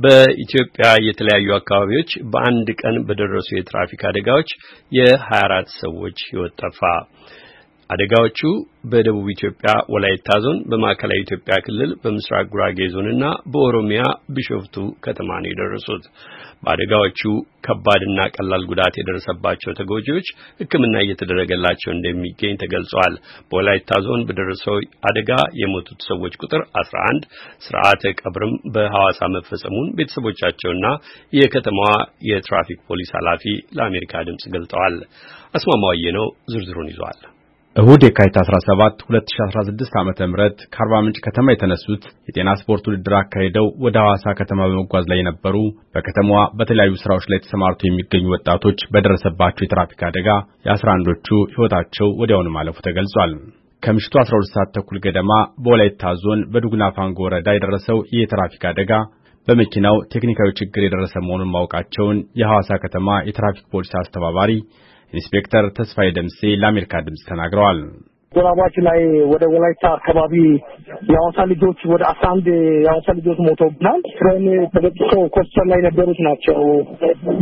በኢትዮጵያ የተለያዩ አካባቢዎች በአንድ ቀን በደረሱ የትራፊክ አደጋዎች የ24 ሰዎች ሕይወት ጠፋ። አደጋዎቹ በደቡብ ኢትዮጵያ ወላይታ ዞን፣ በማዕከላዊ ኢትዮጵያ ክልል በምስራቅ ጉራጌ ዞንና በኦሮሚያ ቢሾፍቱ ከተማ ነው የደረሱት። በአደጋዎቹ ከባድና ቀላል ጉዳት የደረሰባቸው ተጎጂዎች ሕክምና እየተደረገላቸው እንደሚገኝ ተገልጿል። በወላይታ ዞን በደረሰው አደጋ የሞቱት ሰዎች ቁጥር 11፣ ስርዓተ ቀብርም በሐዋሳ መፈጸሙን ቤተሰቦቻቸውና የከተማዋ የትራፊክ ፖሊስ ኃላፊ ለአሜሪካ ድምጽ ገልጠዋል። አስማማዋየ ነው ዝርዝሩን ይዟል። እሁድ የካቲት 17 2016 ዓመተ ከአርባ ምንጭ ከተማ የተነሱት የጤና ስፖርት ውድድር አካሄደው ወደ ሐዋሳ ከተማ በመጓዝ ላይ የነበሩ በከተማዋ በተለያዩ ስራዎች ላይ ተሰማርተው የሚገኙ ወጣቶች በደረሰባቸው የትራፊክ አደጋ የ11ዶቹ ሕይወታቸው ወዲያውኑ ማለፉ ተገልጿል። ከምሽቱ 12 ሰዓት ተኩል ገደማ በወላይታ ዞን በዱጉና ፋንጎ ወረዳ የደረሰው ይህ የትራፊክ አደጋ በመኪናው ቴክኒካዊ ችግር የደረሰ መሆኑን ማወቃቸውን የሐዋሳ ከተማ የትራፊክ ፖሊስ አስተባባሪ ኢንስፔክተር ተስፋዬ ደምሴ ለአሜሪካ ድምፅ ተናግረዋል። ጎራባች ላይ ወደ ወላይታ አካባቢ የሐዋሳ ልጆች ወደ አስራ አንድ የሐዋሳ ልጆች ሞተውብናል። ፍሬን ተበጥሶ ኮስተር ላይ የነበሩት ናቸው።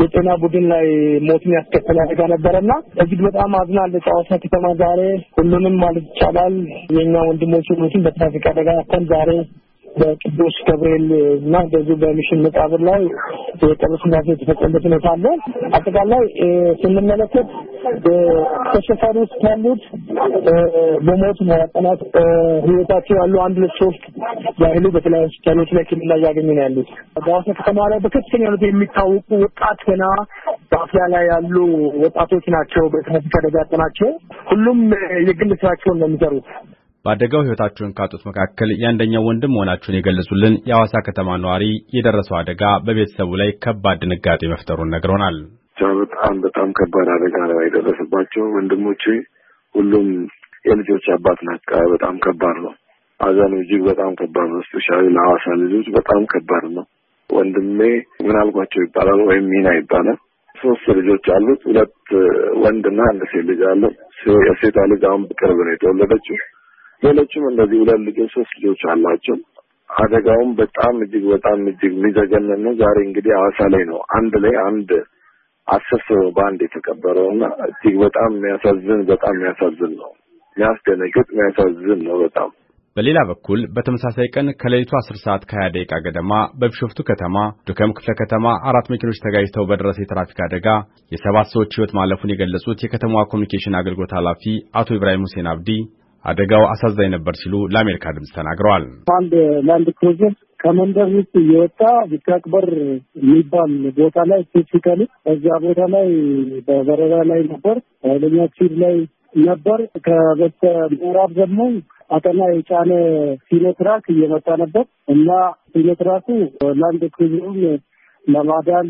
የጤና ቡድን ላይ ሞትን ያስከተለ አደጋ ነበረና እጅግ በጣም አዝናለች ሐዋሳ ከተማ ዛሬ ሁሉንም ማለት ይቻላል የእኛ ወንድሞች ሞትን በትራፊክ አደጋ ያተን ዛሬ በቅዱስ ገብርኤል እና እንደዚሁ በሚሽን መቃብር ላይ የቀብር ስርዓት የተፈጸመበት ሁኔታ አለ። አጠቃላይ ስንመለከት ተሸፋሪ ውስጥ ካሉት በሞት ማጠናት ህይወታቸው ያሉ አንድ ሁለት ሶስት ያህሉ በተለያዩ ሆስፒታሎች ላይ ሕክምና እያገኙ ነው ያሉት። በሐዋሳ ከተማ ላይ በከፍተኛ ሁኔታ የሚታወቁ ወጣት ገና በአፍያ ላይ ያሉ ወጣቶች ናቸው። በትራፊክ አደጋ ያጠናቸው ሁሉም የግል ስራቸውን ነው የሚሰሩት። በአደጋው ሕይወታቸውን ካጡት መካከል የአንደኛው ወንድም መሆናቸውን የገለጹልን የሐዋሳ ከተማ ነዋሪ የደረሰው አደጋ በቤተሰቡ ላይ ከባድ ድንጋጤ መፍጠሩን ነግረውናል። በጣም በጣም ከባድ አደጋ ነው የደረሰባቸው ወንድሞቼ። ሁሉም የልጆች አባት ናቸው። በጣም ከባድ ነው ሐዘኑ እጅግ በጣም ከባድ ነው። ስፔሻሊ ለሐዋሳ ልጆች በጣም ከባድ ነው። ወንድሜ ምናልኳቸው ይባላል ወይም ሚና ይባላል። ሶስት ልጆች አሉት። ሁለት ወንድና አንድ ሴት ልጅ አለ። የሴቷ ልጅ አሁን በቅርብ ነው የተወለደችው። ሌሎችም እንደዚህ ሁለት ልጆች ሶስት ልጆች አላቸው። አደጋውም በጣም እጅግ በጣም እጅግ የሚዘገንን ነው። ዛሬ እንግዲህ ሐዋሳ ላይ ነው አንድ ላይ አንድ አስር ሰው በአንድ የተቀበረው እና እጅግ በጣም የሚያሳዝን በጣም የሚያሳዝን ነው። የሚያስደነግጥ የሚያሳዝን ነው በጣም በሌላ በኩል በተመሳሳይ ቀን ከሌሊቱ 10 ሰዓት ከ20 ደቂቃ ገደማ በቢሾፍቱ ከተማ ዱከም ክፍለ ከተማ አራት መኪኖች ተጋጭተው በደረሰ የትራፊክ አደጋ የሰባት ሰዎች ሕይወት ማለፉን የገለጹት የከተማዋ ኮሚኒኬሽን አገልግሎት ኃላፊ አቶ ኢብራሂም ሁሴን አብዲ አደጋው አሳዛኝ ነበር ሲሉ ለአሜሪካ ድምፅ ተናግረዋል። አንድ ላንድ ክሩዘር ከመንደር ውስጥ እየወጣ ቢታቅበር የሚባል ቦታ ላይ specifically በዚያ ቦታ ላይ በበረራ ላይ ነበር። ኃይለኛ speed ላይ ነበር። ከበስተ ምዕራብ ደግሞ አጠና የጫነ ሲኖትራክ እየመጣ ነበር እና ሲኖትራኩ ላንድ ክሩዘሩን ለማዳን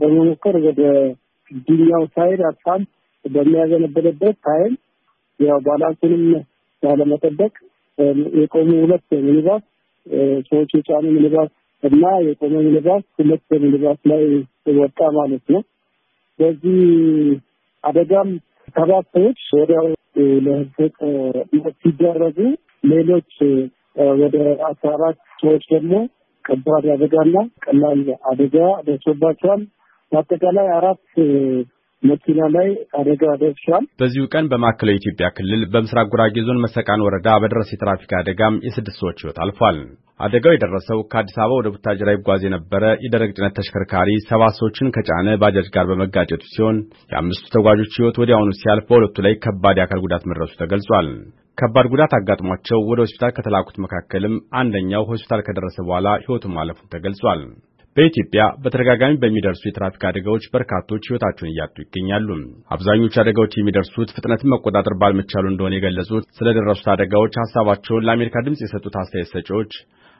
በመሞከር ወዲያኛው side አስፋልት በሚያዘነበለበት time ያው balance ኡንም ያለመጠበቅ የቆሙ ሁለት ሚኒባስ ሰዎች የጫኑ ሚኒባስ እና የቆመ ሚኒባስ ሁለት ሚኒባስ ላይ ወጣ ማለት ነው። በዚህ አደጋም ሰባት ሰዎች ወዲያው ለህልፈት ሲደረጉ ሌሎች ወደ አስራ አራት ሰዎች ደግሞ ከባድ አደጋና ቀላል አደጋ ደርሶባቸዋል። በአጠቃላይ አራት መኪና ላይ አደጋ ደርሷል። በዚሁ ቀን በማዕከላዊ ኢትዮጵያ ክልል በምስራቅ ጉራጌ ዞን መሰቃን ወረዳ በደረሰ የትራፊክ አደጋም የስድስት ሰዎች ሕይወት አልፏል። አደጋው የደረሰው ከአዲስ አበባ ወደ ቡታጅራ ይጓዝ የነበረ የደረቅ ጭነት ተሽከርካሪ ሰባት ሰዎችን ከጫነ ባጃጅ ጋር በመጋጨቱ ሲሆን የአምስቱ ተጓዦች ሕይወት ወዲያውኑ ሲያልፍ በሁለቱ ላይ ከባድ የአካል ጉዳት መድረሱ ተገልጿል። ከባድ ጉዳት አጋጥሟቸው ወደ ሆስፒታል ከተላኩት መካከልም አንደኛው ሆስፒታል ከደረሰ በኋላ ሕይወቱን ማለፉን ተገልጿል። በኢትዮጵያ በተደጋጋሚ በሚደርሱ የትራፊክ አደጋዎች በርካቶች ሕይወታቸውን እያጡ ይገኛሉ። አብዛኞቹ አደጋዎች የሚደርሱት ፍጥነትን መቆጣጠር ባልመቻሉ እንደሆነ የገለጹት ስለደረሱት አደጋዎች ሀሳባቸውን ለአሜሪካ ድምፅ የሰጡት አስተያየት ሰጪዎች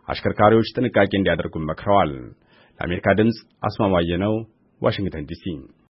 አሽከርካሪዎች ጥንቃቄ እንዲያደርጉ መክረዋል። ለአሜሪካ ድምፅ አስማማየ ነው፣ ዋሽንግተን ዲሲ